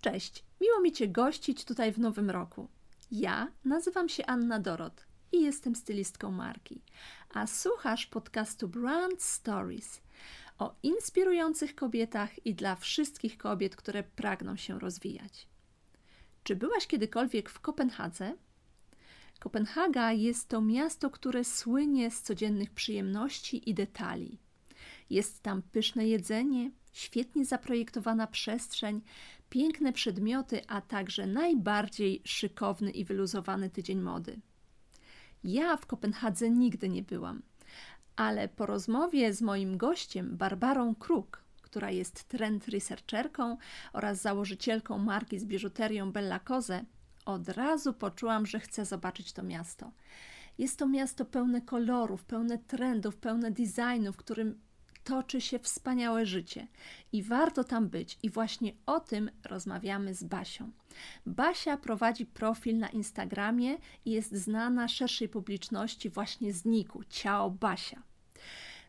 Cześć, miło mi Cię gościć tutaj w nowym roku. Ja nazywam się Anna Dorot i jestem stylistką marki, a słuchasz podcastu Brand Stories o inspirujących kobietach i dla wszystkich kobiet, które pragną się rozwijać. Czy byłaś kiedykolwiek w Kopenhadze? Kopenhaga jest to miasto, które słynie z codziennych przyjemności i detali. Jest tam pyszne jedzenie, świetnie zaprojektowana przestrzeń, piękne przedmioty, a także najbardziej szykowny i wyluzowany tydzień mody. Ja w Kopenhadze nigdy nie byłam, ale po rozmowie z moim gościem, Barbarą Kruk, która jest trend researcherką oraz założycielką marki z biżuterią Bella Koze, od razu poczułam, że chcę zobaczyć to miasto. Jest to miasto pełne kolorów, pełne trendów, pełne designu, w którym toczy się wspaniałe życie i warto tam być. I właśnie o tym rozmawiamy z Basią. Basia prowadzi profil na Instagramie i jest znana szerszej publiczności właśnie z niku Ciao Basia.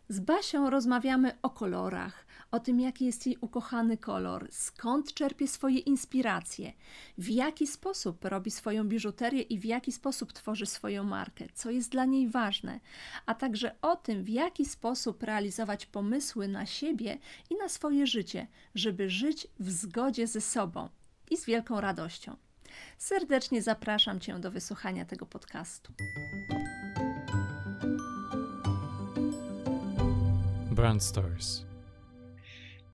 Z Basią rozmawiamy o kolorach, o tym, jaki jest jej ukochany kolor, skąd czerpie swoje inspiracje, w jaki sposób robi swoją biżuterię i w jaki sposób tworzy swoją markę, co jest dla niej ważne, a także o tym, w jaki sposób realizować pomysły na siebie i na swoje życie, żeby żyć w zgodzie ze sobą i z wielką radością. Serdecznie zapraszam Cię do wysłuchania tego podcastu. Brand Stories.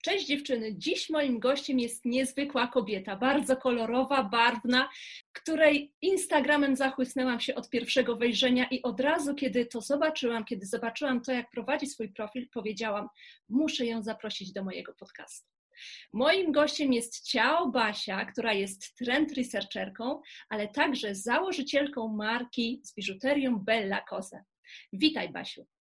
Cześć dziewczyny. Dziś moim gościem jest niezwykła kobieta, bardzo kolorowa, barwna, której Instagramem zachłysnęłam się od pierwszego wejrzenia i od razu, kiedy to zobaczyłam, kiedy zobaczyłam to, jak prowadzi swój profil, powiedziałam, muszę ją zaprosić do mojego podcastu. Moim gościem jest Ciao Basia, która jest trend researcherką, ale także założycielką marki z biżuterią Bella Cose. Witaj Basiu.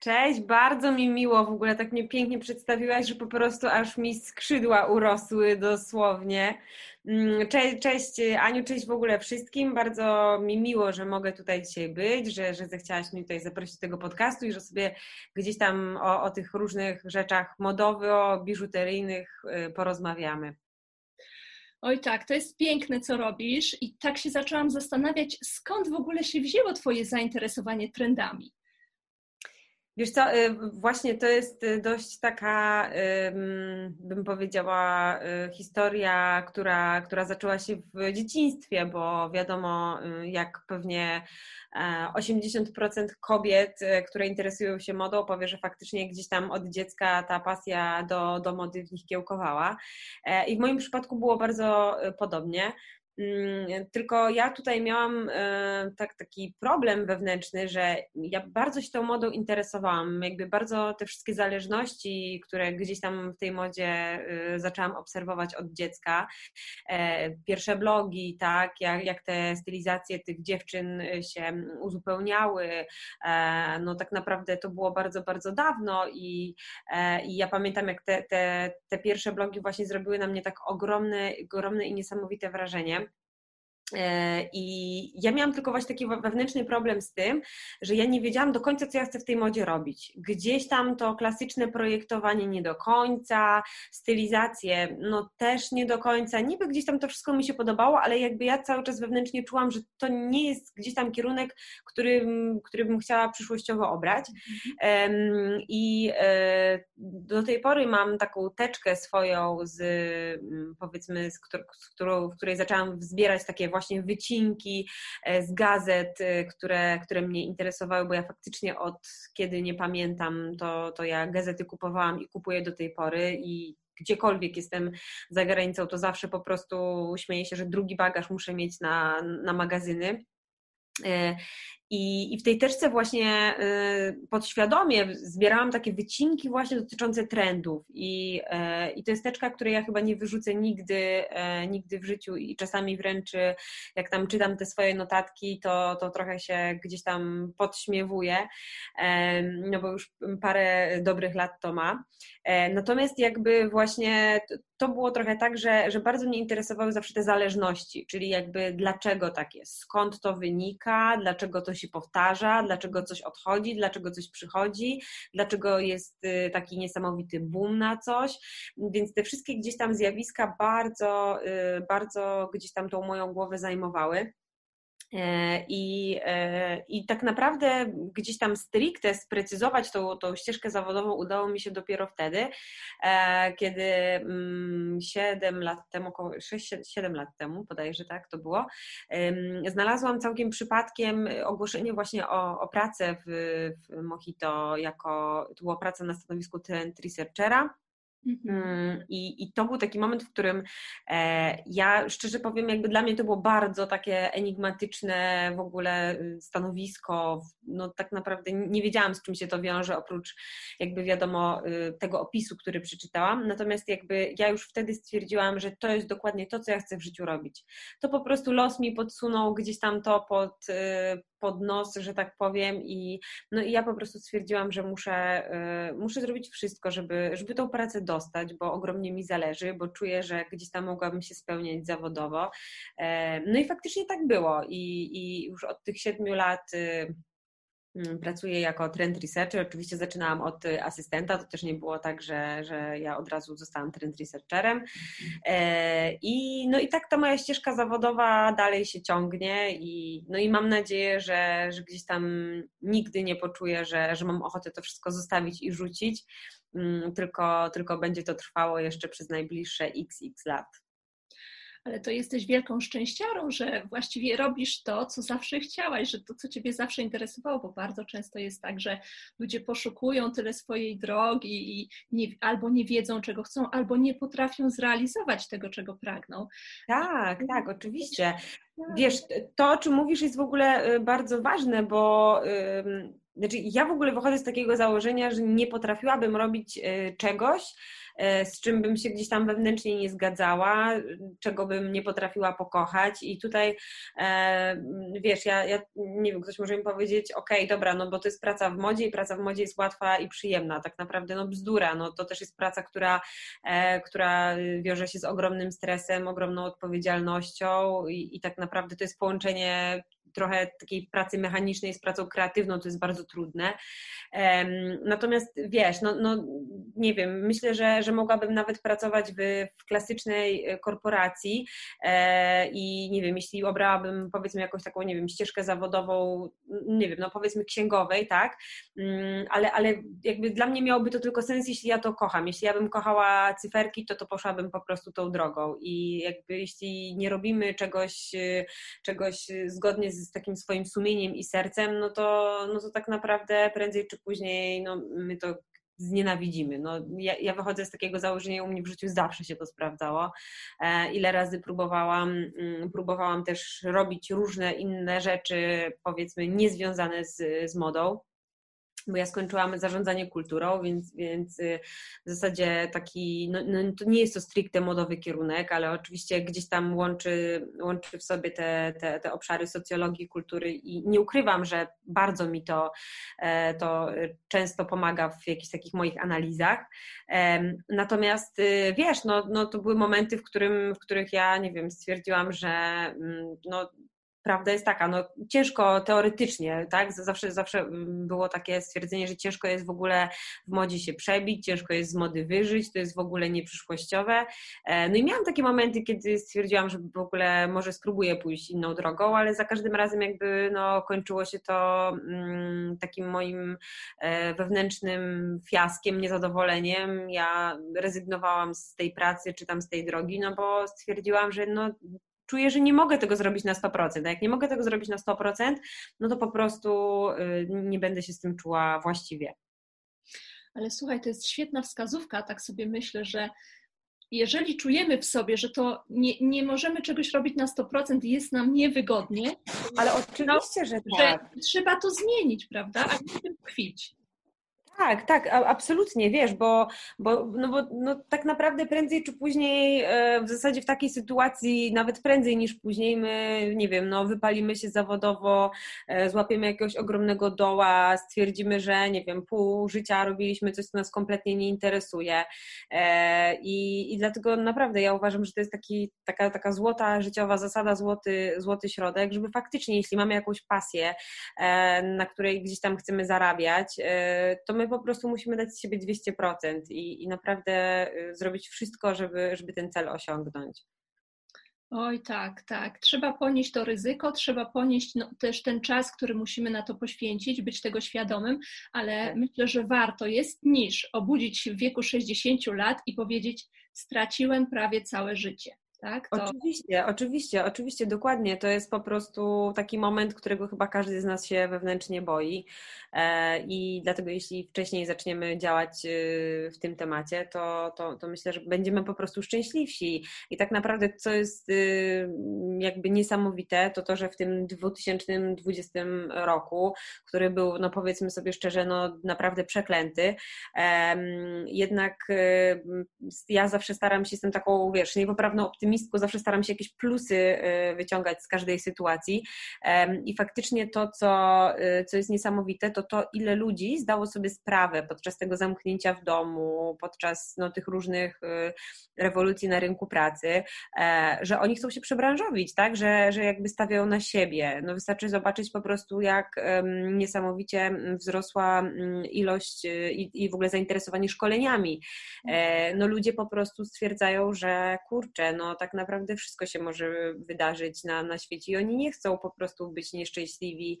Cześć, bardzo mi miło, w ogóle tak mnie pięknie przedstawiłaś, że po prostu aż mi skrzydła urosły dosłownie. Mm, cześć, cześć Aniu, cześć w ogóle wszystkim. Bardzo mi miło, że mogę tutaj dzisiaj być, że, że zechciałaś mnie tutaj zaprosić do tego podcastu i że sobie gdzieś tam o, o tych różnych rzeczach modowo-biżuteryjnych y, porozmawiamy. Oj tak, to jest piękne, co robisz i tak się zaczęłam zastanawiać, skąd w ogóle się wzięło Twoje zainteresowanie trendami. Wiesz co, y, właśnie to jest y, dość taka, bym powiedziała, y, historia, która, która zaczęła się w dzieciństwie, bo wiadomo, jak pewnie 80% e, kobiet, które interesują się modą, powie, że faktycznie gdzieś tam od dziecka ta pasja do, do mody w nich kiełkowała. E, I w moim przypadku było bardzo podobnie. Mm, tylko ja tutaj miałam e, tak, taki problem wewnętrzny, że ja bardzo się tą modą interesowałam. Jakby bardzo te wszystkie zależności, które gdzieś tam w tej modzie e, zaczęłam obserwować od dziecka. E, pierwsze blogi, tak, jak, jak te stylizacje tych dziewczyn się uzupełniały. No tak naprawdę to było bardzo, bardzo dawno i, i ja pamiętam, jak te, te, te pierwsze blogi właśnie zrobiły na mnie tak ogromne, ogromne i niesamowite wrażenie. E, I ja miałam tylko właśnie taki wewnętrzny problem z tym, że ja nie wiedziałam do końca, co ja chcę w tej modzie robić. Gdzieś tam to klasyczne projektowanie nie do końca, stylizację no też nie do końca. Niby gdzieś tam to wszystko mi się podobało, ale jakby ja cały czas wewnętrznie czułam, że to nie jest gdzieś tam kierunek, który, który bym chciała przyszłościowo obrać. I e, do tej pory mam taką teczkę swoją z powiedzmy, z którą, w której zaczęłam zbierać takie właśnie właśnie wycinki e, z gazet, e, które, które mnie interesowały, bo ja faktycznie od kiedy nie pamiętam, to, to ja gazety kupowałam i kupuję do tej pory i gdziekolwiek jestem za granicą, to zawsze po prostu śmieję się, że drugi bagaż muszę mieć na, na magazyny. I, I w tej teczce właśnie y, podświadomie zbierałam takie wycinki właśnie dotyczące trendów. I, e, i to jest teczka, której ja chyba nie wyrzucę nigdy, e, nigdy w życiu i czasami wręcz jak tam czytam te swoje notatki, to, to trochę się gdzieś tam podśmiewuję, no bo już parę dobrych lat to ma. Natomiast jakby właśnie to było trochę tak, że, że bardzo mnie interesowały zawsze te zależności, czyli jakby dlaczego tak jest, skąd to wynika, dlaczego to się powtarza, dlaczego coś odchodzi, dlaczego coś przychodzi, dlaczego jest y, taki niesamowity boom na coś. Więc te wszystkie gdzieś tam zjawiska bardzo, y, bardzo gdzieś tam tą moją głowę zajmowały. E, I, e, I tak naprawdę gdzieś tam stricte sprecyzować tą, tą ścieżkę zawodową udało mi się dopiero wtedy, e, kiedy 7 mm, lat temu, około 6-7 lat temu, bodajże tak to było, znalazłam całkiem przypadkiem ogłoszenie właśnie o, o pracę w, w Mojito jako, to była praca na stanowisku trend researchera Mhm. Mm, I, I to był taki moment, w którym e, ja szczerze powiem, jakby dla mnie to było bardzo takie enigmatyczne w ogóle y, stanowisko. No tak naprawdę nie wiedziałam, z czym się to wiąże, oprócz jakby wiadomo y, tego opisu, który przeczytałam. Natomiast jakby ja już wtedy stwierdziłam, że to jest dokładnie to, co ja chcę w życiu robić. To po prostu los mi podsunął gdzieś tam to pod, y, pod nos, że tak powiem i, no i ja po prostu stwierdziłam, że muszę, y, muszę zrobić wszystko, żeby, żeby tą pracę dostać, bo ogromnie mi zależy, bo czuję, że gdzieś tam mogłabym się spełniać zawodowo. E, no i faktycznie tak było i, i już od tych siedmiu lat y, pracuję jako trend researcher. Oczywiście zaczynałam od y, asystenta, to też nie było tak, że, że ja od razu zostałam trend researcherem. E, I, no i tak ta moja ścieżka zawodowa dalej się ciągnie i, no i mam nadzieję, że, że gdzieś tam nigdy nie poczuję, że, że mam ochotę to wszystko zostawić i rzucić, mm, tylko, tylko będzie to trwało jeszcze przez najbliższe xx lat ale to jesteś wielką szczęściarą, że właściwie robisz to, co zawsze chciałaś, że to, co Ciebie zawsze interesowało, bo bardzo często jest tak, że ludzie poszukują tyle swojej drogi i nie, albo nie wiedzą, czego chcą, albo nie potrafią zrealizować tego, czego pragną. Tak, tak, oczywiście. Wiesz, to, o czym mówisz, jest w ogóle y, bardzo ważne, bo. Znaczy, ja w ogóle wychodzę z takiego założenia, że nie potrafiłabym robić y, czegoś, z czym bym się gdzieś tam wewnętrznie nie zgadzała, czego bym nie potrafiła pokochać. I tutaj e, wiesz, ja, ja nie wiem, ktoś może mi powiedzieć, ok, dobra, no bo to jest praca w modzie i praca w modzie jest łatwa i przyjemna. Tak naprawdę no bzdura, no to też jest praca, która, e, która wiąże się z ogromnym stresem, ogromną odpowiedzialnością i, i tak naprawdę to jest połączenie trochę takiej pracy mechanicznej z pracą kreatywną, to jest bardzo trudne. Natomiast wiesz, no, no nie wiem, myślę, że, że mogłabym nawet pracować w, w klasycznej e, korporacji e, i nie wiem, jeśli obrałabym powiedzmy jakąś taką, nie wiem, ścieżkę zawodową, nie wiem, no powiedzmy księgowej, tak, mm, ale, ale jakby dla mnie miałoby to tylko sens, jeśli ja to kocham. Jeśli ja bym kochała cyferki, to to poszłabym po prostu tą drogą i jakby jeśli nie robimy czegoś, e, czegoś zgodnie z takim swoim sumieniem i sercem, no to, no to tak naprawdę prędzej czy później no, my to znienawidzimy. No, ja, ja wychodzę z takiego założenia, u mnie w życiu zawsze się to sprawdzało. E, ile razy próbowałam, mm, próbowałam też robić różne inne rzeczy, powiedzmy, niezwiązane z, z modą bo ja skończyłam zarządzanie kulturą, więc, więc y, w zasadzie taki, no, no, to nie jest to stricte modowy kierunek, ale oczywiście gdzieś tam łączy, łączy w sobie te, te, te obszary socjologii, kultury i nie ukrywam, że bardzo mi to, e, to często pomaga w jakichś takich moich analizach. Natomiast y, wiesz, no, no to były momenty, w, którym, w których ja, nie wiem, stwierdziłam, że mm, no, prawda jest taka, no ciężko teoretycznie, tak? Zawsze, zawsze mm, było takie stwierdzenie, że ciężko jest w ogóle w modzie się przebić, ciężko jest z mody wyżyć, to jest w ogóle nieprzyszłościowe. E, no i miałam takie momenty, kiedy stwierdziłam, że w ogóle może spróbuję pójść inną drogą, ale za każdym razem jakby no, kończyło się to mm, takim moim e, wewnętrznym fiaskiem, niezadowoleniem. Ja rezygnowałam z tej pracy czy tam z tej drogi, no bo stwierdziłam, że no czuję, że nie mogę tego zrobić na 100%. A jak nie mogę tego zrobić na 100%, no to po prostu y, nie będę się z tym czuła właściwie. Ale słuchaj, to jest świetna wskazówka, tak sobie myślę, że jeżeli czujemy w sobie, że to nie, nie możemy czegoś robić na 100% i jest nam niewygodnie, ale oczywiście, że, tak. że trzeba to zmienić, prawda? A nie w tym tkwić. Tak, tak, absolutnie, wiesz, bo, bo, no bo no, tak naprawdę prędzej czy później, e, w zasadzie w takiej sytuacji, nawet prędzej niż później, my, nie wiem, no, wypalimy się zawodowo, e, złapiemy jakiegoś ogromnego doła, stwierdzimy, że, nie wiem, pół życia robiliśmy coś, co nas kompletnie nie interesuje. E, I, i dlatego naprawdę ja uważam, że to jest taki, taka, taka złota życiowa zasada, złoty, złoty środek, żeby faktycznie, jeśli mamy jakąś pasję, na której gdzieś tam chcemy zarabiać, to my po prostu musimy dać z siebie 200% i, i naprawdę y, zrobić wszystko, żeby, żeby ten cel osiągnąć. Oj, tak, tak. Trzeba ponieść to ryzyko, trzeba ponieść no, też ten czas, który musimy na to poświęcić, być tego świadomym, ale tak. myślę, że warto jest niż obudzić się w wieku 60 lat i powiedzieć: Straciłem prawie całe życie. Tak? To... Oczywiście, oczywiście, oczywiście, dokładnie. To jest po prostu taki moment, którego chyba każdy z nas się wewnętrznie boi. E, I dlatego, jeśli wcześniej zaczniemy działać y, w tym temacie, to, to, to myślę, że będziemy po prostu szczęśliwsi. I tak naprawdę, co jest y, jakby niesamowite, to to, że w tym 2020 roku, który był, no powiedzmy sobie szczerze, no naprawdę przeklęty, jednak y, ja zawsze staram się, jestem taką, wiesz, niepoprawną optymistą, optymistką, zawsze staram się jakieś plusy y, wyciągać z każdej sytuacji. I faktycznie to, co, y, co jest niesamowite, to to, ile ludzi zdało sobie sprawę podczas tego zamknięcia w domu, podczas no, tych różnych y, rewolucji na rynku pracy, e, że oni chcą się przebranżowić, tak? że, że jakby stawiają na siebie. No, wystarczy zobaczyć po prostu, jak niesamowicie wzrosła ilość i, i w ogóle zainteresowanie szkoleniami. E, no, ludzie po prostu stwierdzają, że kurczę, no tak naprawdę wszystko się może wydarzyć na, na świecie i oni nie chcą po prostu być nieszczęśliwi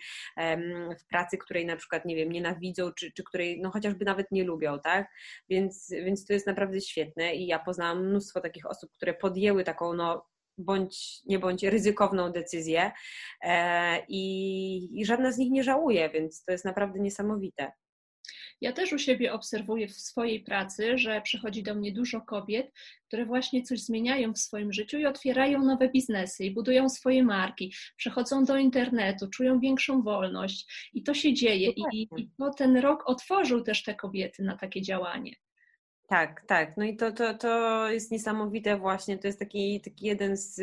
w pracy, której na przykład, nie wiem, nienawidzą, czy, czy której no chociażby nawet nie lubią, tak? Więc, więc to jest naprawdę świetne i ja poznałam mnóstwo takich osób, które podjęły taką, no bądź nie bądź ryzykowną decyzję e, i, i żadna z nich nie żałuje, więc to jest naprawdę niesamowite. Ja też u siebie obserwuję w swojej pracy, że przychodzi do mnie dużo kobiet, które właśnie coś zmieniają w swoim życiu i otwierają nowe biznesy i budują swoje marki, przechodzą do internetu, czują większą wolność i to się dzieje. I, i to ten rok otworzył też te kobiety na takie działanie. Tak, tak. No i to, to, to jest niesamowite właśnie. To jest taki, taki jeden z,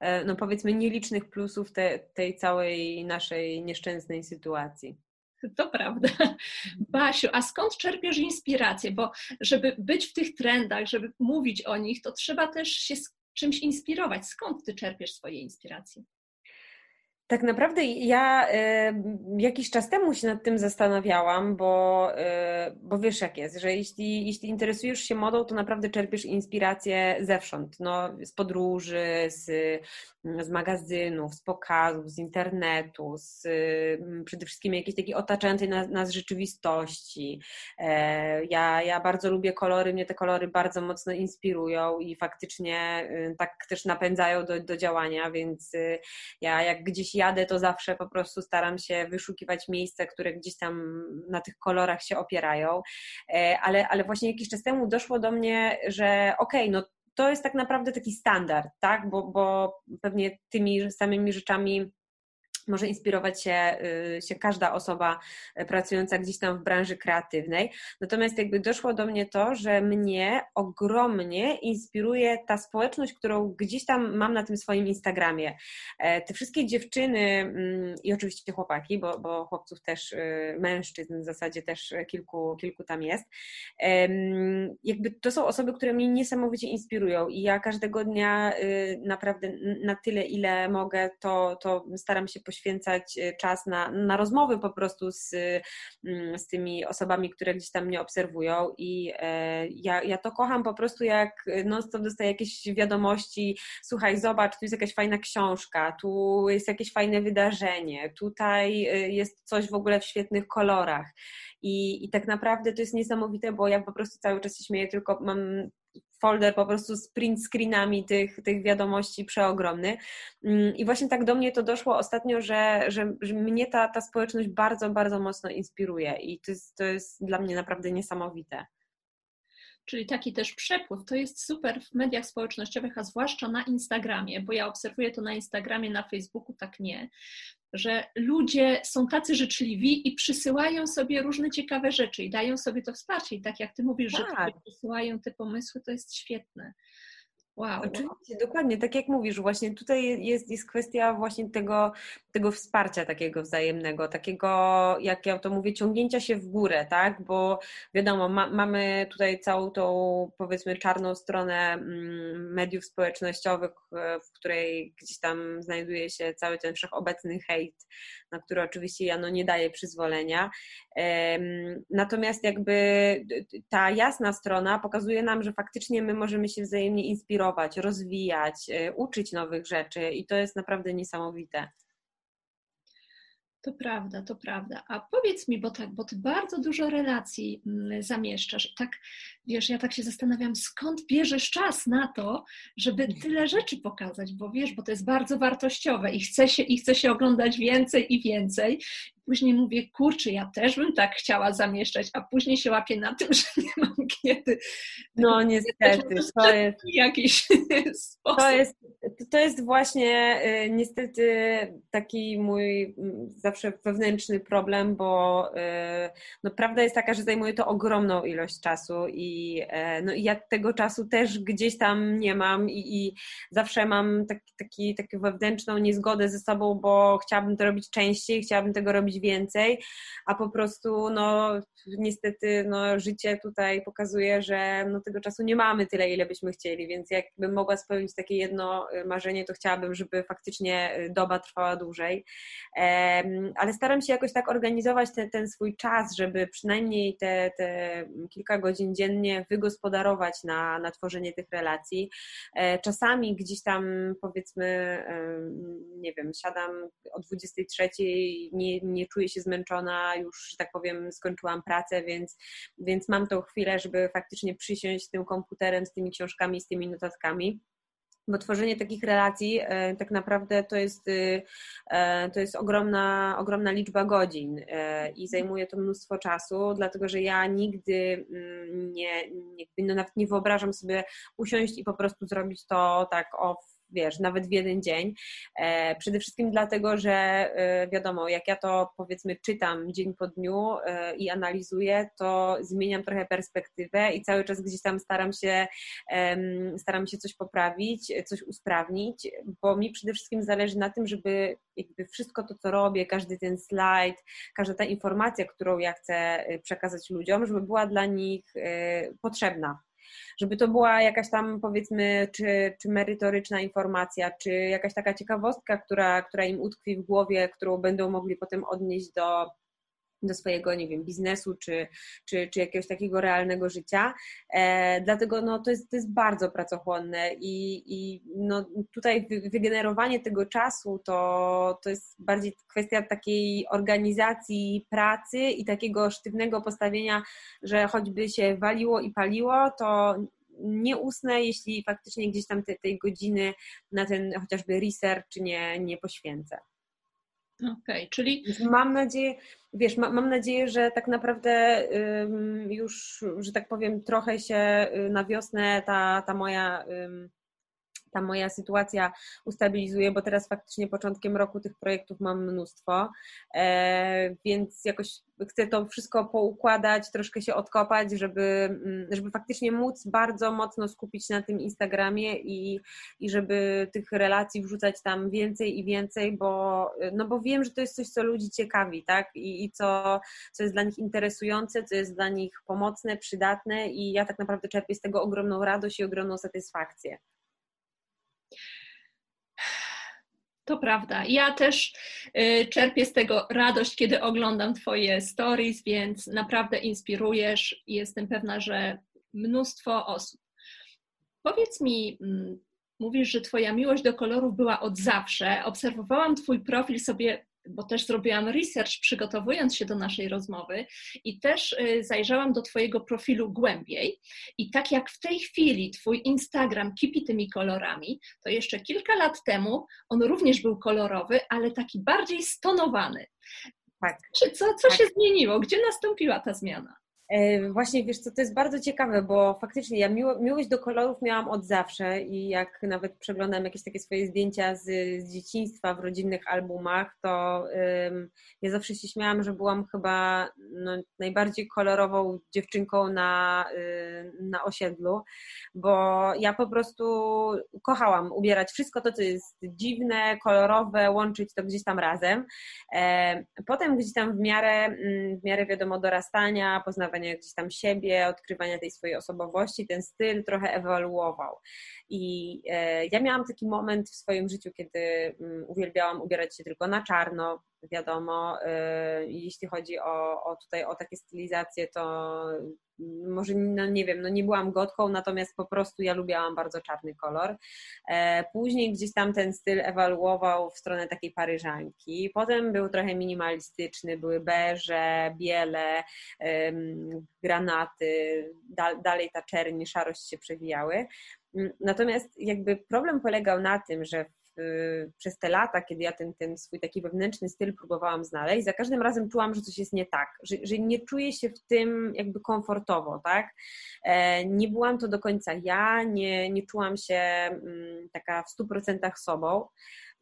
e, no powiedzmy, nielicznych plusów te, tej całej naszej nieszczęsnej sytuacji. To prawda. Mhm. Basiu, a skąd czerpiesz inspirację? Bo żeby być w tych trendach, żeby mówić o nich, to trzeba też się czymś inspirować. Skąd ty czerpiesz swoje inspiracje? Tak naprawdę ja jakiś czas temu się nad tym zastanawiałam, bo, e, bo wiesz jak jest, że jeśli, jeśli interesujesz się modą, to naprawdę czerpiesz inspirację zewsząd, no, z podróży, z, z magazynów, z pokazów, z internetu, z przede wszystkim jakiejś takiej otaczającej nas, nas rzeczywistości. E, ja, ja bardzo lubię kolory, mnie te kolory bardzo mocno inspirują i faktycznie y, tak też napędzają do, do działania, więc y, ja jak gdzieś jadę, to zawsze po prostu staram się wyszukiwać miejsca, które gdzieś tam na tych kolorach się opierają. E, ale, ale właśnie jakiś czas temu doszło do mnie, że okej, okay, no to jest tak naprawdę taki standard, tak? Bo, bo pewnie tymi samymi rzeczami może inspirować się, y, się każda osoba y, pracująca gdzieś tam w branży kreatywnej. Natomiast jakby doszło do mnie to, że mnie ogromnie inspiruje ta społeczność, którą gdzieś tam mam na tym swoim Instagramie. E, te wszystkie dziewczyny mm, i oczywiście chłopaki, bo, bo chłopców też, y, mężczyzn w zasadzie też kilku, kilku tam jest. Jakby to są osoby, które mnie niesamowicie inspirują i ja każdego dnia naprawdę na tyle, ile mogę, to, to staram się poświęcać e, czas na, na rozmowy po prostu z, mm, z tymi osobami, które gdzieś tam mnie obserwują i e, ja, ja to kocham po prostu jak non stop dostaję jakieś wiadomości, słuchaj, zobacz, tu jest jakaś fajna książka, tu jest jakieś fajne wydarzenie, tutaj e, jest coś w ogóle w świetnych kolorach. I, I tak naprawdę to jest niesamowite, bo ja po prostu cały czas się śmieję, tylko mam folder po prostu z print screenami tych, tych wiadomości przeogromny. Mm, I właśnie tak do mnie to doszło ostatnio, że, że, że mnie ta, ta społeczność bardzo, bardzo mocno inspiruje i to jest, to jest dla mnie naprawdę niesamowite. Czyli taki też przepływ. To jest super w mediach społecznościowych, a zwłaszcza na Instagramie, bo ja obserwuję to na Instagramie, na Facebooku tak nie, że ludzie są tacy życzliwi i przysyłają sobie różne ciekawe rzeczy i dają sobie to wsparcie. I tak jak ty mówisz, tak. że przysyłają te pomysły, to jest świetne. Wow, Oczywiście, dokładnie, tak jak mówisz, właśnie tutaj jest, jest kwestia właśnie tego, tego wsparcia takiego wzajemnego, takiego, jak ja to mówię, ciągnięcia się w górę, tak, bo wiadomo, ma, mamy tutaj całą tą, powiedzmy, czarną stronę mm, mediów społecznościowych, e, w której gdzieś tam znajduje się cały ten wszechobecny hejt, na który oczywiście ja no, nie daję przyzwolenia, natomiast jakby ta jasna strona pokazuje nam, że faktycznie my możemy się wzajemnie inspirować, rozwijać, y, uczyć nowych rzeczy i to jest naprawdę niesamowite. To prawda, to prawda. A powiedz mi, bo tak, bo ty bardzo dużo relacji mm, zamieszczasz i tak, wiesz, ja tak się zastanawiam, skąd bierzesz czas na to, żeby tyle rzeczy pokazać, bo wiesz, bo to jest bardzo wartościowe i chce się, i chce się oglądać więcej i więcej później mówię, kurczę, ja też bym tak chciała zamieszczać, a później się łapię na tym, że nie mam kiedy. No niestety, to jest jakiś sposób. To jest, to jest właśnie y, niestety taki mój mm, zawsze wewnętrzny problem, bo y, no, prawda jest taka, że zajmuje to ogromną ilość czasu i, e, no, i ja tego czasu też gdzieś tam nie mam i, i zawsze mam taki, taki, taką wewnętrzną niezgodę ze sobą, bo chciałabym to robić częściej, chciałabym tego robić więcej, a po prostu no niestety no, życie tutaj pokazuje, że no, tego czasu nie mamy tyle, ile byśmy chcieli, więc jakbym mogła spełnić takie jedno y, marzenie, to chciałabym, żeby faktycznie y, doba trwała dłużej. Ale staram się jakoś tak organizować ten, ten swój czas, żeby przynajmniej te, te kilka godzin dziennie wygospodarować na, na tworzenie tych relacji. E, czasami gdzieś tam powiedzmy, nie wiem, siadam o 23, nie, nie czuję się zmęczona, już, że tak powiem, skończyłam pracę, więc, więc mam tą chwilę, żeby faktycznie przysiąść z tym komputerem, z tymi książkami, z tymi notatkami. Bo tworzenie takich relacji e, tak naprawdę to jest, y, e, to jest ogromna, ogromna liczba godzin e, i zajmuje to mnóstwo czasu, dlatego że ja nigdy mm, nie, nie, no nawet nie wyobrażam sobie usiąść i po prostu zrobić to tak o wiesz, nawet w jeden dzień. E, przede wszystkim dlatego, że e, wiadomo, jak ja to powiedzmy czytam dzień po dniu e, i analizuję, to zmieniam trochę perspektywę i cały czas gdzieś tam staram się, staram się coś poprawić, coś usprawnić, bo mi przede wszystkim zależy na tym, żeby jakby wszystko to, co robię, każdy ten slajd, każda ta informacja, którą ja chcę przekazać ludziom, żeby była dla nich potrzebna żeby to była jakaś tam powiedzmy, czy, czy merytoryczna informacja, czy jakaś taka ciekawostka, która, która im utkwi w głowie, którą będą mogli potem odnieść do, do swojego, nie wiem, biznesu czy, czy, czy jakiegoś takiego realnego życia. E, dlatego no, to, jest, to jest bardzo pracochłonne i, i no, tutaj wygenerowanie tego czasu to, to jest bardziej kwestia takiej organizacji pracy i takiego sztywnego postawienia, że choćby się waliło i paliło, to nie usnę, jeśli faktycznie gdzieś tam te, tej godziny na ten chociażby research nie, nie poświęcę. Okej, okay, czyli. Mam nadzieję, wiesz, ma, mam nadzieję, że tak naprawdę ym, już, że tak powiem, trochę się y, na wiosnę ta, ta moja. Ym, ta moja sytuacja ustabilizuje, bo teraz faktycznie początkiem roku tych projektów mam mnóstwo, e, więc jakoś chcę to wszystko poukładać, troszkę się odkopać, żeby, mm, żeby faktycznie móc bardzo mocno skupić na tym Instagramie i, i żeby tych relacji wrzucać tam więcej i więcej, bo, no bo wiem, że to jest coś, co ludzi ciekawi, tak? I, i co, co jest dla nich interesujące, co jest dla nich pomocne, przydatne i ja tak naprawdę czerpię z tego ogromną radość i ogromną satysfakcję. To prawda. Ja też y, czerpię z tego radość, kiedy oglądam Twoje stories, więc naprawdę inspirujesz i jestem pewna, że mnóstwo osób. Powiedz mi, mm, mówisz, że Twoja miłość do kolorów była od zawsze. Obserwowałam Twój profil sobie bo też zrobiłam research przygotowując się do naszej rozmowy i też y, zajrzałam do Twojego profilu głębiej. I tak jak w tej chwili Twój Instagram kipi tymi kolorami, to jeszcze kilka lat temu on również był kolorowy, ale taki bardziej stonowany. Tak. Czy co, co tak. się zmieniło? Gdzie nastąpiła ta zmiana? E, właśnie, wiesz co, to jest bardzo ciekawe, bo faktycznie ja miło, miłość do kolorów miałam od zawsze i jak nawet przeglądam jakieś takie swoje zdjęcia z, z dzieciństwa w rodzinnych albumach, to um, ja zawsze się śmiałam, że byłam chyba no, najbardziej kolorową dziewczynką na, y, na osiedlu, bo ja po prostu kochałam ubierać wszystko to, co jest dziwne, kolorowe, łączyć to gdzieś tam razem. E, potem gdzieś tam w miarę, mm, w miarę wiadomo dorastania, poznawania poznawania gdzieś tam siebie, odkrywania tej swojej osobowości, ten styl trochę ewoluował. I e, ja miałam taki moment w swoim życiu, kiedy mm, uwielbiałam ubierać się tylko na czarno, wiadomo, e, jeśli chodzi o, o tutaj o takie stylizacje, to może no nie wiem, no nie byłam gotką, natomiast po prostu ja lubiłam bardzo czarny kolor. E, później gdzieś tam ten styl ewaluował w stronę takiej paryżanki. Potem był trochę minimalistyczny, były beże, biele, granaty, dalej ta czerń, szarość się przewijały. Natomiast jakby problem polegał na tym, że Y, przez te lata, kiedy ja ten, ten swój taki wewnętrzny styl próbowałam znaleźć, za każdym razem czułam, że coś jest nie tak, że, że nie czuję się w tym jakby komfortowo, tak? E, nie byłam to do końca ja, nie, nie czułam się mm, taka w stu procentach sobą.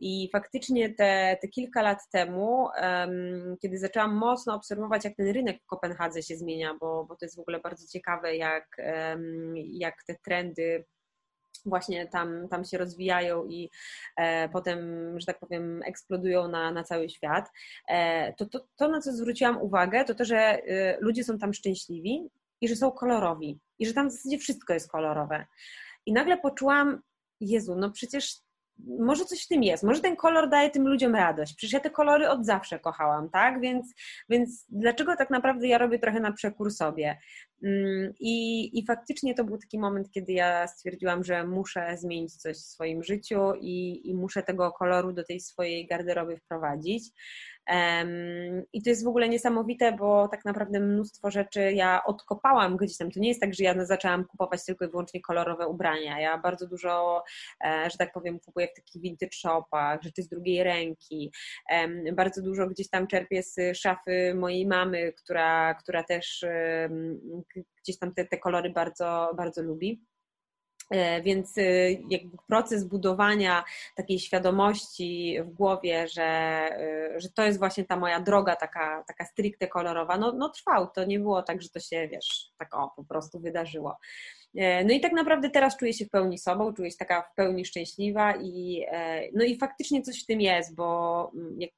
I faktycznie te, te kilka lat temu, um, kiedy zaczęłam mocno obserwować, jak ten rynek w Kopenhadze się zmienia, bo, bo to jest w ogóle bardzo ciekawe, jak, um, jak te trendy właśnie tam, tam się rozwijają i e, potem, że tak powiem, eksplodują na, na cały świat, e, to, to, to, na co zwróciłam uwagę, to to, że e, ludzie są tam szczęśliwi i że są kolorowi i że tam w zasadzie wszystko jest kolorowe. I nagle poczułam, Jezu, no przecież może coś w tym jest, może ten kolor daje tym ludziom radość. Przecież ja te kolory od zawsze kochałam, tak? Więc, więc dlaczego tak naprawdę ja robię trochę na przekór sobie? Mm, I, I faktycznie to był taki moment, kiedy ja stwierdziłam, że muszę zmienić coś w swoim życiu i, i muszę tego koloru do tej swojej garderoby wprowadzić. I to jest w ogóle niesamowite, bo tak naprawdę mnóstwo rzeczy ja odkopałam gdzieś tam. To nie jest tak, że ja zaczęłam kupować tylko i wyłącznie kolorowe ubrania. Ja bardzo dużo, e, że tak powiem, kupuję w takich vintage shopach, rzeczy z drugiej ręki. Bardzo dużo gdzieś tam czerpię z szafy mojej mamy, która, która też gdzieś tam te, te kolory bardzo, bardzo lubi. E, więc y, jakby proces budowania takiej świadomości w głowie, że, y, że to jest właśnie ta moja droga taka, taka stricte kolorowa, no, no trwał. To nie było tak, że to się, wiesz, tak o, po prostu wydarzyło. E, no i tak naprawdę teraz czuję się w pełni sobą, czuję się taka w pełni szczęśliwa i, e, no i faktycznie coś w tym jest, bo mm, jak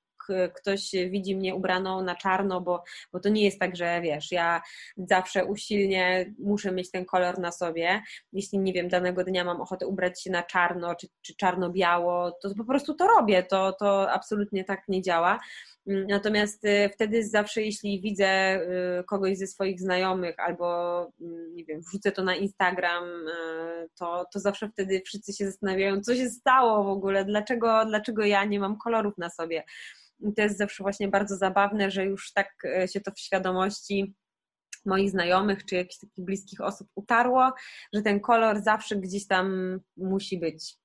ktoś widzi mnie ubraną na czarno, bo, bo to nie jest tak, że wiesz, ja zawsze usilnie muszę mieć ten kolor na sobie. Jeśli nie wiem, danego dnia mam ochotę ubrać się na czarno czy, czy czarno-biało, to po prostu to robię. To, to absolutnie tak nie działa. Natomiast y, wtedy zawsze, jeśli widzę y, kogoś ze swoich znajomych albo, mm, nie wiem, wrzucę to na Instagram, y, to, to zawsze wtedy wszyscy się zastanawiają, co się stało w ogóle, dlaczego, dlaczego ja nie mam kolorów na sobie. I to jest zawsze właśnie bardzo zabawne, że już tak e, się to w świadomości moich znajomych czy jakichś takich bliskich osób utarło, że ten kolor zawsze gdzieś tam musi być.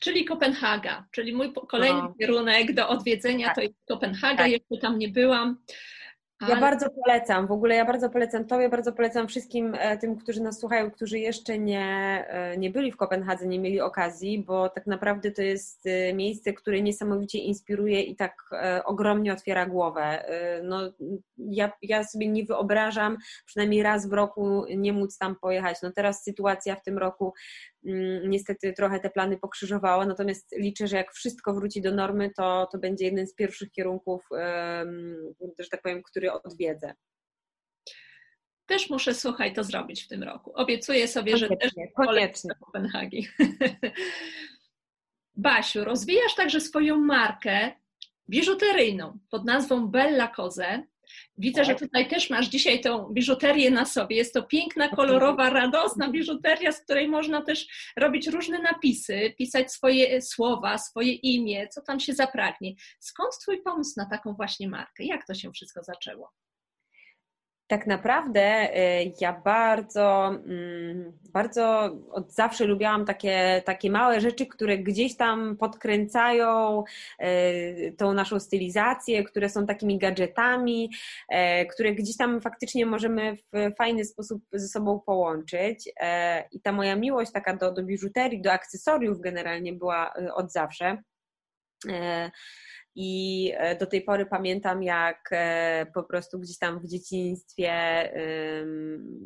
Czyli Kopenhaga, czyli mój kolejny no. kierunek do odwiedzenia tak. to jest Kopenhaga. Tak. Jeszcze tam nie byłam. Ja bardzo polecam, w ogóle ja bardzo polecam Tobie, bardzo polecam wszystkim e, tym, którzy nas słuchają, którzy jeszcze nie, e, nie byli w Kopenhadze, nie mieli okazji, bo tak naprawdę to jest e, miejsce, które niesamowicie inspiruje i tak ogromnie otwiera głowę. No, ja, ja sobie nie wyobrażam przynajmniej raz w roku nie móc tam pojechać. No teraz sytuacja w tym roku niestety trochę te plany pokrzyżowało, natomiast liczę, że jak wszystko wróci do normy, to, to będzie jeden z pierwszych kierunków, że tak powiem, który odwiedzę. Też muszę, słuchaj, to zrobić w tym roku. Obiecuję sobie, koniecznie, że też koniecznie. do Kopenhagi. Basiu, rozwijasz także swoją markę biżuteryjną pod nazwą Bella Koze. Widzę, że tak. tutaj też masz dzisiaj tą biżuterię na sobie. Jest to piękna, kolorowa, radosna biżuteria, z której można też robić różne napisy, pisać swoje słowa, swoje imię, co tam się zapragnie. Skąd Twój pomysł na taką właśnie markę? Jak to się wszystko zaczęło? Tak naprawdę y, ja bardzo, mm, bardzo od zawsze lubiłam takie, takie małe rzeczy, które gdzieś tam podkręcają y, tą naszą stylizację, które są takimi gadżetami, y, które gdzieś tam faktycznie możemy w fajny sposób ze sobą połączyć. I ta moja miłość taka do, do biżuterii, do akcesoriów generalnie była od zawsze. I e, do tej pory pamiętam, jak e, po prostu gdzieś tam w dzieciństwie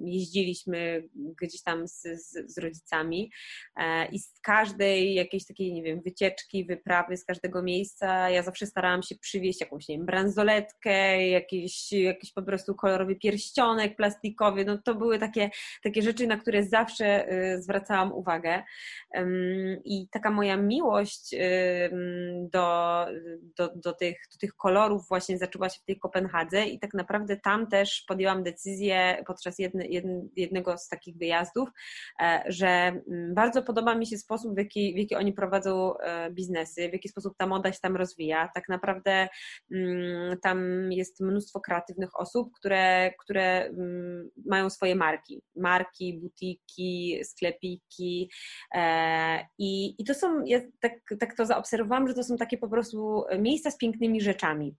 jeździliśmy gdzieś tam z, z, z rodzicami e, i z każdej jakiejś takiej, nie wiem, wycieczki, wyprawy, z każdego miejsca ja zawsze starałam się przywieźć jakąś, nie wiem, bransoletkę, jakiś, jakiś po prostu kolorowy pierścionek plastikowy. No to były takie, takie rzeczy, na które zawsze zwracałam uwagę. I taka moja miłość do, do do, do, tych, do tych kolorów właśnie zaczęła się w tej Kopenhadze i tak naprawdę tam też podjęłam decyzję podczas jedne, jednego z takich wyjazdów, e, że mm, bardzo podoba mi się sposób, w jaki, w jaki oni prowadzą e, biznesy, w jaki sposób ta moda się tam rozwija. Tak naprawdę mm, tam jest mnóstwo kreatywnych osób, które, które mm, mają swoje marki. Marki, butiki, sklepiki e, i, i to są, ja tak, tak to zaobserwowałam, że to są takie po prostu miejsca, miejsca z pięknymi rzeczami.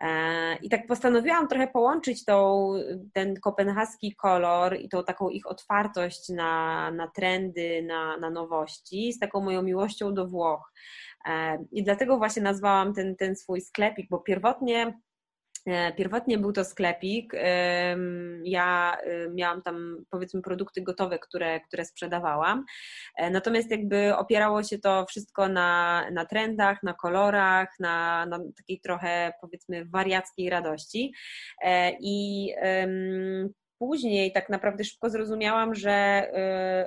E, I tak postanowiłam trochę połączyć tą, ten kopenhaski kolor i tą taką ich otwartość na, na trendy, na, na nowości z taką moją miłością do Włoch. E, I dlatego właśnie nazwałam ten, ten swój sklepik, bo pierwotnie pierwotnie był to sklepik. Ja miałam tam powiedzmy produkty gotowe, które, które sprzedawałam. E, natomiast jakby opierało się to wszystko na, na trendach, na kolorach, na, na takiej trochę powiedzmy wariackiej radości. E, I później tak naprawdę szybko zrozumiałam, że,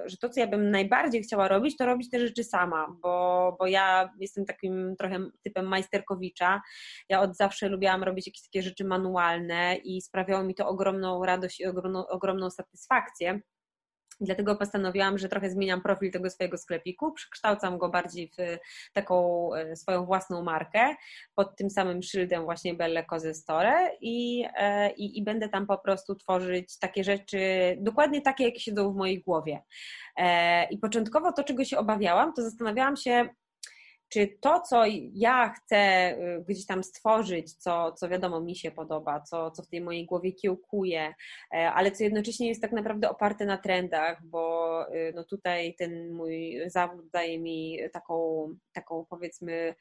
y, że to, co ja bym najbardziej chciała robić, to robić te rzeczy sama, bo, bo ja jestem takim trochę typem majsterkowicza. Ja od zawsze lubiłam robić jakieś takie rzeczy manualne i sprawiało mi to ogromną radość i ogromną, ogromną satysfakcję. Dlatego postanowiłam, że trochę zmieniam profil tego swojego sklepiku, przekształcam go bardziej w taką e, swoją własną markę pod tym samym szyldem właśnie Belle Cose Store i, e, i, i będę tam po prostu tworzyć takie rzeczy, dokładnie takie, jakie siedzą w mojej głowie. E, I początkowo to, czego się obawiałam, to zastanawiałam się, czy to, co ja chcę y, gdzieś tam stworzyć, co, co wiadomo mi się podoba, co, co w tej mojej głowie kiełkuje, e, ale co jednocześnie jest tak naprawdę oparte na trendach, bo y, no tutaj ten mój zawód daje mi taką, taką powiedzmy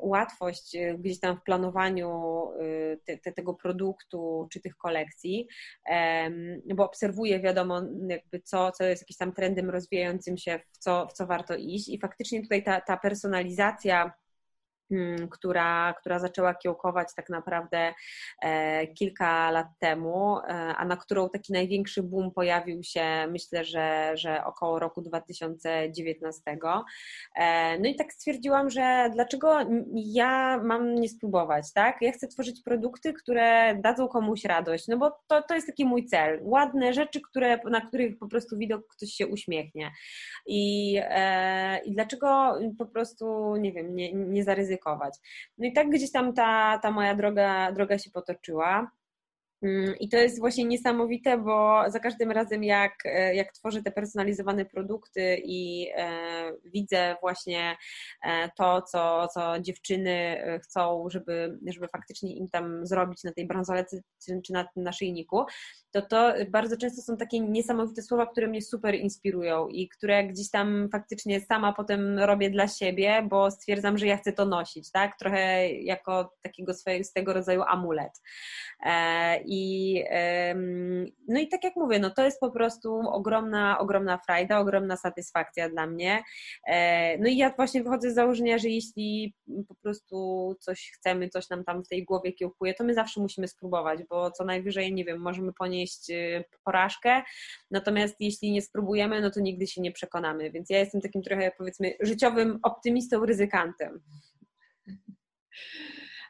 łatwość e, gdzieś tam w planowaniu e, te, te, tego produktu czy tych kolekcji, bo obserwuję, wiadomo, jakby co, co jest jakimś tam trendem rozwijającym się, w co, w co warto iść i faktycznie tutaj ta, ta personalizacja która, która zaczęła kiełkować tak naprawdę e, kilka lat temu, e, a na którą taki największy boom pojawił się, myślę, że, że około roku 2019. E, no i tak stwierdziłam, że dlaczego ja mam nie spróbować, tak? Ja chcę tworzyć produkty, które dadzą komuś radość, no bo to, to jest taki mój cel. Ładne rzeczy, które, na których po prostu widok ktoś się uśmiechnie. I, i dlaczego po prostu, nie wiem, nie, nie zaryzykować ryzykować. No i tak gdzieś tam ta, ta moja droga, droga się potoczyła. Mm, I to jest właśnie niesamowite, bo za każdym razem, jak, e, jak tworzę te personalizowane produkty i e, widzę właśnie e, to, co, co dziewczyny e, chcą, żeby, żeby faktycznie im tam zrobić na tej bransolece czy na tym naszyjniku, to to bardzo często są takie niesamowite słowa, które mnie super inspirują i które gdzieś tam faktycznie sama potem robię dla siebie, bo stwierdzam, że ja chcę to nosić, tak? Trochę jako takiego swojego rodzaju amulet. E, I, no i tak jak mówię, no to jest po prostu ogromna, ogromna frajda, ogromna satysfakcja dla mnie. E, no i ja właśnie wychodzę z założenia, że jeśli po prostu coś chcemy, coś nam tam w tej głowie kiełkuje, to my zawsze musimy spróbować, bo co najwyżej, nie wiem, możemy ponieść y, porażkę, natomiast jeśli nie spróbujemy, no to nigdy się nie przekonamy, więc ja jestem takim trochę powiedzmy życiowym optymistą, ryzykantem.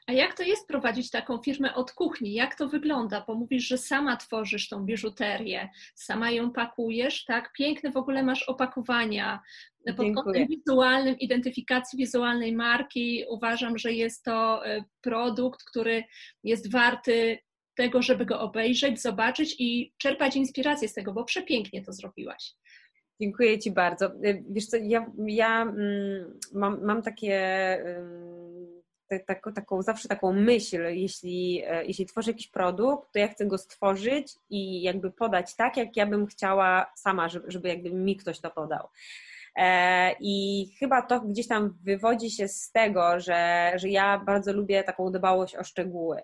A jak to jest prowadzić taką firmę od kuchni? Jak to wygląda? Bo mówisz, że sama tworzysz tą biżuterię, sama ją pakujesz, tak? Piękne w ogóle masz opakowania. Pod kątem wizualnym, identyfikacji wizualnej marki uważam, że jest to e, produkt, który jest warty tego, żeby go obejrzeć, zobaczyć i czerpać inspirację z tego, bo przepięknie to zrobiłaś. Dziękuję Ci bardzo. Wiesz co, ja, ja mm, mam, mam takie taką, taką, zawsze taką myśl, jeśli, e, jeśli tworzę jakiś produkt, to ja chcę go stworzyć i jakby podać tak, jak ja bym chciała sama, żeby, żeby jakby mi ktoś to podał. E, I chyba to gdzieś tam wywodzi się z tego, że, że ja bardzo lubię taką dbałość o szczegóły.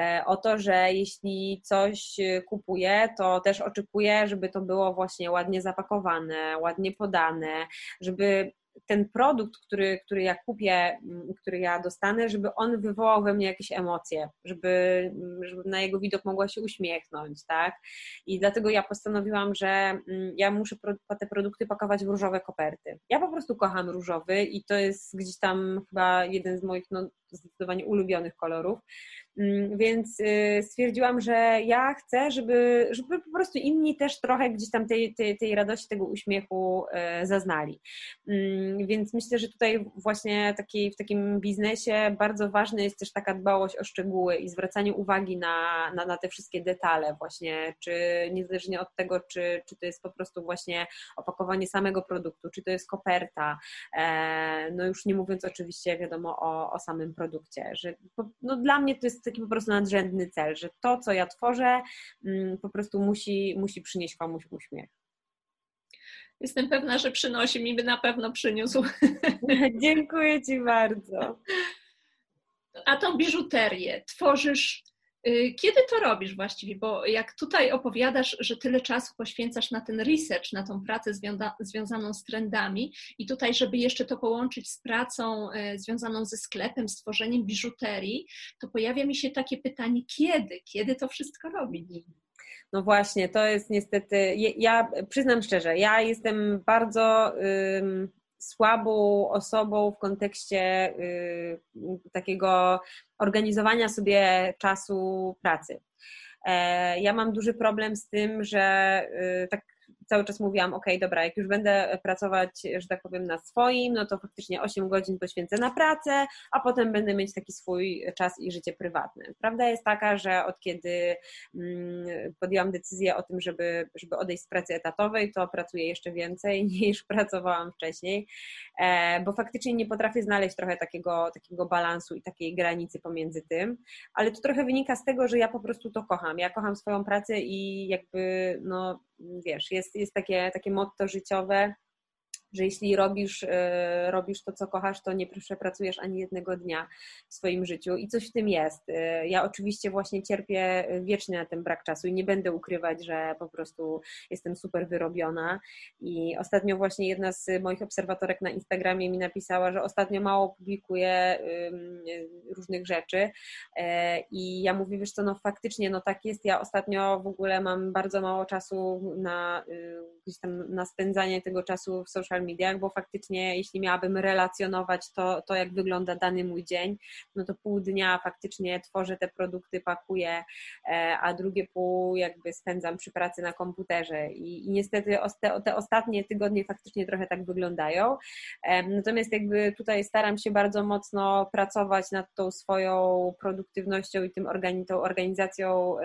E, o to, że jeśli coś kupuję, to też oczekuję, żeby to było właśnie ładnie zapakowane, ładnie podane, żeby ten produkt, który, który ja kupię, mm, który ja dostanę, żeby on wywołał we mnie jakieś emocje, żeby, mm, żeby na jego widok mogła się uśmiechnąć, tak? I dlatego ja postanowiłam, że mm, ja muszę te produkty pakować w różowe koperty. Ja po prostu kocham różowy i to jest gdzieś tam chyba jeden z moich no, zdecydowanie ulubionych kolorów. Mm, więc y, stwierdziłam, że ja chcę, żeby, żeby po prostu inni też trochę gdzieś tam tej, tej, tej radości, tego uśmiechu y, zaznali. Mm, więc myślę, że tutaj właśnie taki, w takim biznesie bardzo ważna jest też taka dbałość o szczegóły i zwracanie uwagi na, na, na te wszystkie detale właśnie, czy niezależnie od tego, czy, czy to jest po prostu właśnie opakowanie samego produktu, czy to jest koperta, e, no już nie mówiąc oczywiście wiadomo o, o samym produkcie, że no dla mnie to jest taki po prostu nadrzędny cel, że to, co ja tworzę, mm, po prostu musi, musi przynieść komuś uśmiech. Jestem pewna, że przynosi mi by na pewno przyniósł. Dziękuję Ci bardzo. A tą biżuterię tworzysz kiedy to robisz właściwie? Bo jak tutaj opowiadasz, że tyle czasu poświęcasz na ten research, na tą pracę związaną z trendami i tutaj, żeby jeszcze to połączyć z pracą y, związaną ze sklepem, z tworzeniem biżuterii, to pojawia mi się takie pytanie, kiedy? Kiedy to wszystko robić? No właśnie, to jest niestety, ja przyznam szczerze, ja jestem bardzo słabą osobą w kontekście y, takiego organizowania sobie czasu pracy. E, ja mam duży problem z tym, że y, tak cały czas mówiłam, ok, dobra, jak już będę pracować, że tak powiem, na swoim, no to faktycznie 8 godzin poświęcę na pracę, a potem będę mieć taki swój czas i życie prywatne. Prawda jest taka, że od kiedy mm, podjęłam decyzję o tym, żeby, żeby odejść z pracy etatowej, to pracuję jeszcze więcej niż pracowałam wcześniej, e, bo faktycznie nie potrafię znaleźć trochę takiego, takiego balansu i takiej granicy pomiędzy tym, ale to trochę wynika z tego, że ja po prostu to kocham. Ja kocham swoją pracę i jakby, no wiesz, jest, jest takie, takie motto życiowe, że jeśli robisz, e, robisz to, co kochasz, to nie przepracujesz ani jednego dnia w swoim życiu. I coś w tym jest. E, ja oczywiście właśnie cierpię wiecznie na ten brak czasu i nie będę ukrywać, że po prostu jestem super wyrobiona. I ostatnio właśnie jedna z moich obserwatorek na Instagramie mi napisała, że ostatnio mało publikuję różnych rzeczy. E, i ja mówię, wiesz co, no faktycznie, no tak jest, ja ostatnio w ogóle mam bardzo mało czasu na, gdzieś tam na spędzanie tego czasu w social social mediach, bo faktycznie jeśli miałabym relacjonować to, to jak wygląda dany mój dzień, no to pół dnia faktycznie tworzę te produkty, pakuję, e, a drugie pół jakby spędzam przy pracy na komputerze i, i niestety te, ostatnie tygodnie faktycznie trochę tak wyglądają. Natomiast jakby tutaj staram się bardzo mocno pracować nad tą swoją produktywnością i tym tą organizacją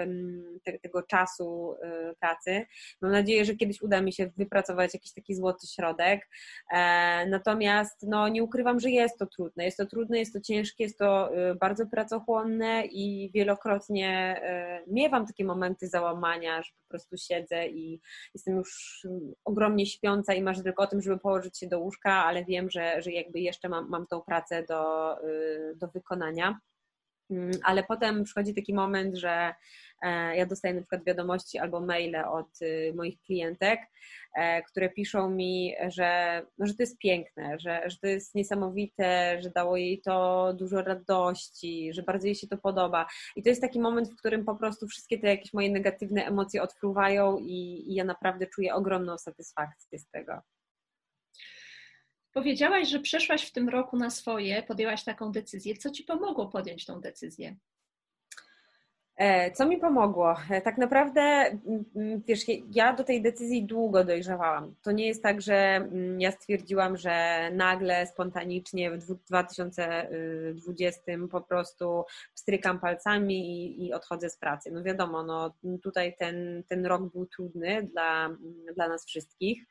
tego czasu e, pracy. Mam nadzieję, że kiedyś uda mi się wypracować jakiś taki złoty środek, E, natomiast no, nie ukrywam, że jest to trudne. Jest to trudne, jest to ciężkie, jest to y, bardzo pracochłonne i wielokrotnie y, miewam takie momenty załamania, że po prostu siedzę i jestem już ogromnie śpiąca i marzę tylko o tym, żeby położyć się do łóżka, ale wiem, że, że jakby jeszcze mam, mam tą pracę do, y, do wykonania. Mm, ale potem przychodzi taki moment, że e, ja dostaję na przykład wiadomości albo maile od y, moich klientek, e, które piszą mi, że, no, że to jest piękne, że, że to jest niesamowite, że dało jej to dużo radości, że bardzo jej się to podoba. I to jest taki moment, w którym po prostu wszystkie te jakieś moje negatywne emocje odpływają i, i ja naprawdę czuję ogromną satysfakcję z tego. Powiedziałaś, że przeszłaś w tym roku na swoje, podjęłaś taką decyzję. Co ci pomogło podjąć tą decyzję? E, co mi pomogło? E, tak naprawdę, mm, mm, wiesz, ja do tej decyzji długo dojrzewałam. To nie jest tak, że mm, ja stwierdziłam, że nagle, spontanicznie w 2020 po prostu strykam palcami i, i odchodzę z pracy. No wiadomo, no tutaj ten, ten rok był trudny dla, dla nas wszystkich.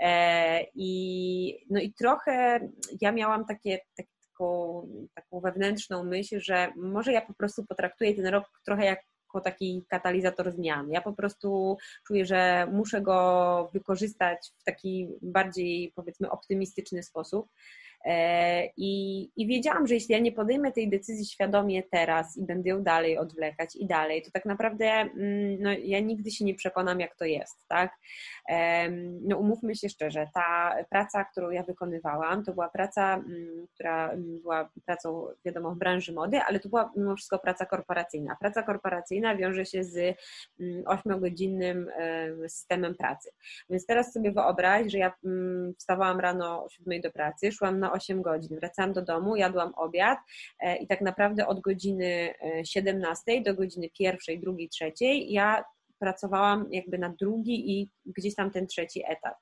E, I, no i trochę ja miałam takie, takie taką, taką wewnętrzną myśl, że może ja po prostu potraktuję ten rok trochę jako taki katalizator zmian. Ja po prostu czuję, że muszę go wykorzystać w taki bardziej, powiedzmy, optymistyczny sposób. E, I, I wiedziałam, że jeśli ja nie podejmę tej decyzji świadomie teraz i będę ją dalej odwlekać i dalej, to tak naprawdę mm, no, ja nigdy się nie przekonam, jak to jest, tak? No umówmy się szczerze, ta praca, którą ja wykonywałam, to była praca, mm, która była pracą, wiadomo, w branży mody, ale to była mimo wszystko praca korporacyjna. Praca korporacyjna wiąże się z mm, ośmiogodzinnym systemem pracy. Więc teraz sobie wyobraź, że ja wstawałam rano o siódmej do pracy, szłam na 8 godzin. Wracałam do domu, jadłam obiad e, i tak naprawdę od godziny 17 e, do godziny pierwszej, drugiej, trzeciej ja pracowałam jakby na drugi i gdzieś tam ten trzeci etap.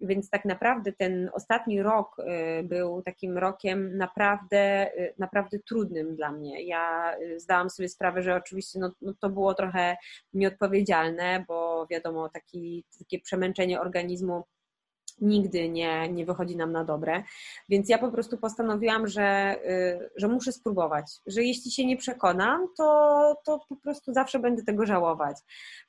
Więc tak naprawdę ten ostatni rok e, był takim rokiem naprawdę, naprawdę trudnym dla mnie. Ja zdałam sobie sprawę, że oczywiście no, no to było trochę nieodpowiedzialne, bo wiadomo, taki, takie przemęczenie organizmu nigdy nie, nie wychodzi nam na dobre. Więc ja po prostu postanowiłam, że, y, że muszę spróbować, że jeśli się nie przekonam, to, to po prostu zawsze będę tego żałować.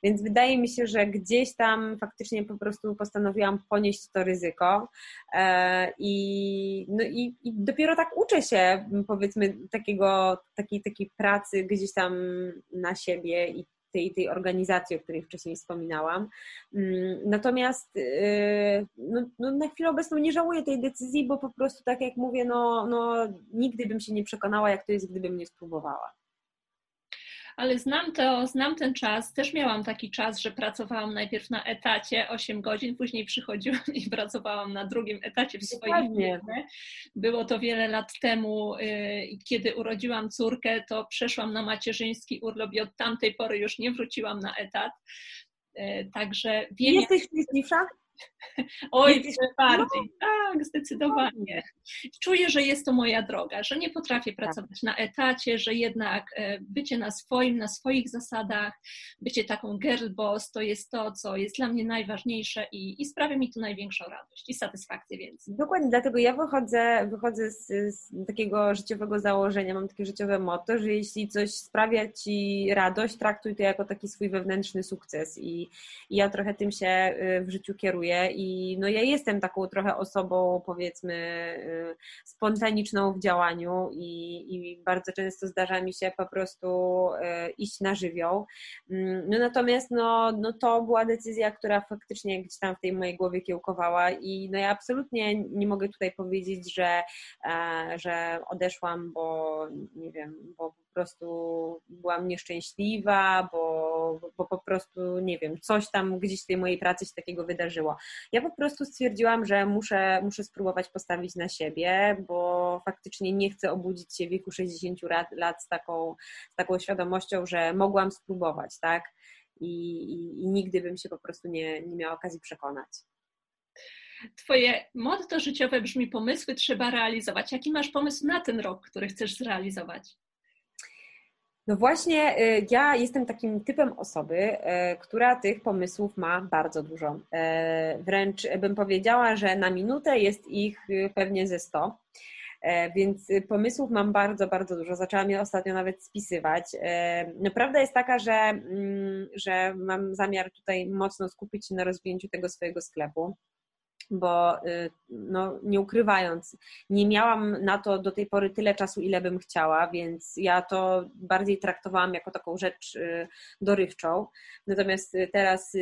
Więc wydaje mi się, że gdzieś tam faktycznie po prostu postanowiłam ponieść to ryzyko e, i, no i, i dopiero tak uczę się, powiedzmy, takiego, takiej, takiej pracy gdzieś tam na siebie i tej, tej organizacji, o której wcześniej wspominałam. Mm, natomiast y, no, no, na chwilę obecną nie żałuję tej decyzji, bo po prostu, tak jak mówię, no, no, nigdy bym się nie przekonała, jak to jest, gdybym nie spróbowała ale znam to, znam ten czas. Też miałam taki czas, że pracowałam najpierw na etacie 8 godzin, później przychodziłam i pracowałam na drugim etacie w swojej firmie. Było to wiele lat temu, y, kiedy urodziłam córkę, to przeszłam na macierzyński urlop i od tamtej pory już nie wróciłam na etat. Y, także wiem. Jesteś szczęśliwsza? Oj, bardziej. Tak, zdecydowanie. Czuję, że jest to moja droga, że nie potrafię tak. pracować na etacie, że jednak e, bycie na swoim, na swoich zasadach, bycie taką girl boss to jest to, co jest dla mnie najważniejsze i, i sprawia mi to największą radość i satysfakcję więc. Dokładnie, dlatego ja wychodzę, wychodzę z, z takiego życiowego założenia, mam takie życiowe motto, że jeśli coś sprawia Ci radość, traktuj to jako taki swój wewnętrzny sukces i, i ja trochę tym się y, w życiu kieruję i no ja jestem taką trochę osobą powiedzmy y, spontaniczną w działaniu i, i bardzo często zdarza mi się po prostu y, iść na żywioł. Mm, no natomiast no, no to była decyzja, która faktycznie gdzieś tam w tej mojej głowie kiełkowała i no ja absolutnie nie mogę tutaj powiedzieć, że, e, że odeszłam, bo nie wiem, bo prostu byłam nieszczęśliwa, bo, bo po prostu, nie wiem, coś tam gdzieś w tej mojej pracy się takiego wydarzyło. Ja po prostu stwierdziłam, że muszę, muszę spróbować postawić na siebie, bo faktycznie nie chcę obudzić się w wieku 60 lat z taką, z taką świadomością, że mogłam spróbować, tak? I, i, i nigdy bym się po prostu nie, nie miała okazji przekonać. Twoje motto życiowe brzmi: pomysły trzeba realizować. Jaki masz pomysł na ten rok, który chcesz zrealizować? No właśnie, y, ja jestem takim typem osoby, y, która tych pomysłów ma bardzo dużo. Y, wręcz bym powiedziała, że na minutę jest ich pewnie ze 100. Więc pomysłów mam bardzo, bardzo dużo. Zaczęłam je ostatnio nawet spisywać. No, prawda jest taka, że, mm, że mam zamiar tutaj mocno skupić się na rozwinięciu tego swojego sklepu bo y, no, nie ukrywając, nie miałam na to do tej pory tyle czasu, ile bym chciała, więc ja to bardziej traktowałam jako taką rzecz y, dorywczą. Natomiast y, teraz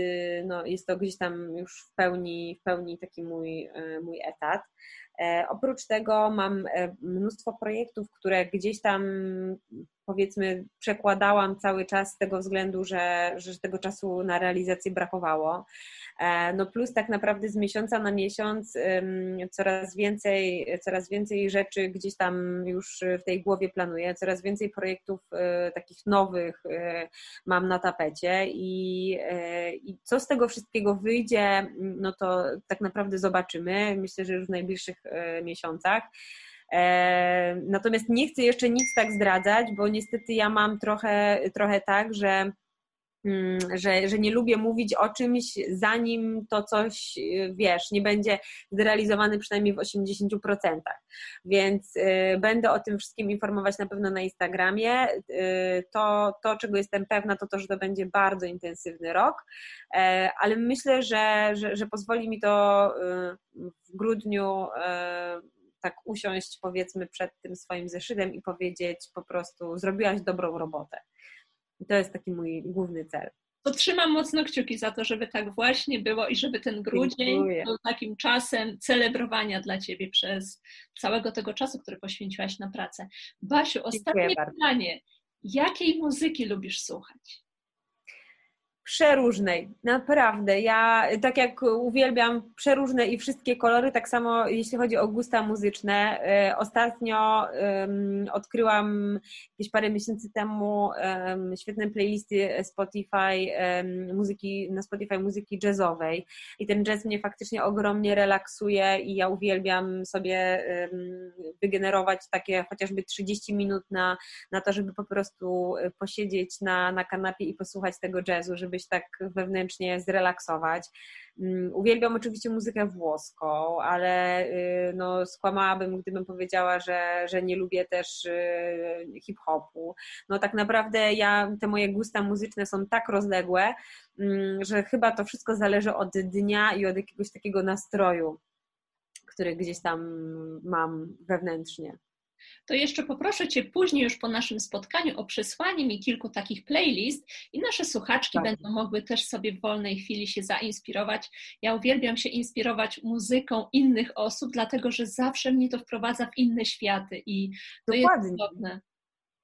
no, jest to gdzieś tam już w pełni, w pełni taki mój, mój etat. E, oprócz tego mam e, mnóstwo projektów, które gdzieś tam powiedzmy przekładałam cały czas z tego względu, że, że tego czasu na realizację brakowało. E, no plus tak naprawdę z miesiąca na miesiąc coraz więcej, coraz więcej rzeczy gdzieś tam już w tej głowie planuję, coraz więcej projektów e, takich nowych e, mam na tapecie i, i co z tego wszystkiego wyjdzie, no to tak naprawdę zobaczymy. Myślę, że już w najbliższych miesiącach. Natomiast nie chcę jeszcze nic tak zdradzać, bo niestety ja mam trochę, trochę tak, że że, że nie lubię mówić o czymś, zanim to coś, y, wiesz, nie będzie zrealizowane przynajmniej w 80%. Więc y, będę o tym wszystkim informować na pewno na Instagramie. Y, to, to, czego jestem pewna, to to, że to będzie bardzo intensywny rok, e, ale myślę, że, że, że pozwoli mi to w grudniu e, tak usiąść, powiedzmy, przed tym swoim zeszytem i powiedzieć po prostu, zrobiłaś dobrą robotę. I to jest taki mój główny cel. To trzymam mocno kciuki za to, żeby tak właśnie było i żeby ten grudzień Dziękuję. był takim czasem celebrowania dla Ciebie przez całego tego czasu, który poświęciłaś na pracę. Basiu, ostatnie pytanie. Jakiej muzyki lubisz słuchać? Przeróżnej, naprawdę. Ja tak jak uwielbiam przeróżne i wszystkie kolory, tak samo jeśli chodzi o gusta muzyczne. E, ostatnio um, odkryłam jakieś parę miesięcy temu um, świetne playlisty Spotify, um, muzyki, na Spotify muzyki jazzowej i ten jazz mnie faktycznie ogromnie relaksuje i ja uwielbiam sobie wygenerować takie chociażby 30 minut na, na to, żeby po prostu posiedzieć na, na kanapie i posłuchać tego jazzu, żeby się tak wewnętrznie zrelaksować. Mm, uwielbiam oczywiście muzykę włoską, ale y, no, skłamałabym, gdybym powiedziała, że, że nie lubię też y, hip-hopu. No tak naprawdę ja, te moje gusta muzyczne są tak rozległe, mm, że chyba to wszystko zależy od dnia i od jakiegoś takiego nastroju, który gdzieś tam mam wewnętrznie to jeszcze poproszę Cię później już po naszym spotkaniu o przesłanie mi kilku takich playlist i nasze słuchaczki tak. będą mogły też sobie w wolnej chwili się zainspirować. Ja uwielbiam się inspirować muzyką innych osób, dlatego że zawsze mnie to wprowadza w inne światy i to Dokładnie. jest cudowne.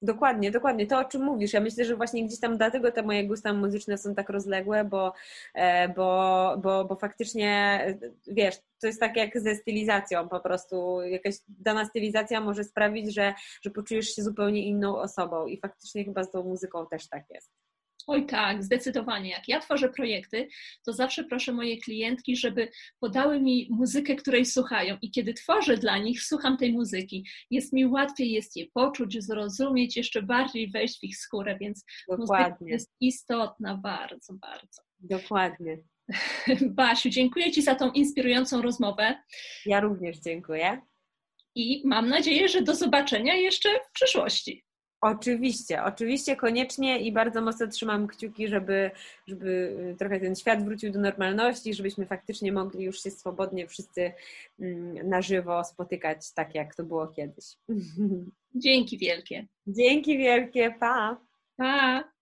Dokładnie, dokładnie. To, o czym mówisz. Ja myślę, że właśnie gdzieś tam dlatego te moje gusta muzyczne są tak rozległe, bo, e, bo, bo, bo faktycznie, wiesz, to jest tak jak ze stylizacją po prostu. Jakaś dana stylizacja może sprawić, że, że poczujesz się zupełnie inną osobą i faktycznie chyba z tą muzyką też tak jest. Oj tak, zdecydowanie. Jak ja tworzę projekty, to zawsze proszę moje klientki, żeby podały mi muzykę, której słuchają i kiedy tworzę dla nich, słucham tej muzyki. Jest mi łatwiej jest je poczuć, zrozumieć, jeszcze bardziej wejść w ich skórę, więc Dokładnie. muzyka jest istotna bardzo, bardzo. Dokładnie. Basiu, dziękuję Ci za tą inspirującą rozmowę. Ja również dziękuję. I mam nadzieję, że do zobaczenia jeszcze w przyszłości. Oczywiście, oczywiście, koniecznie i bardzo mocno trzymam kciuki, żeby, żeby y, trochę ten świat wrócił do normalności, żebyśmy faktycznie mogli już się swobodnie wszyscy mm, na żywo spotykać, tak jak to było kiedyś. Dzięki wielkie. Dzięki wielkie, pa. Pa.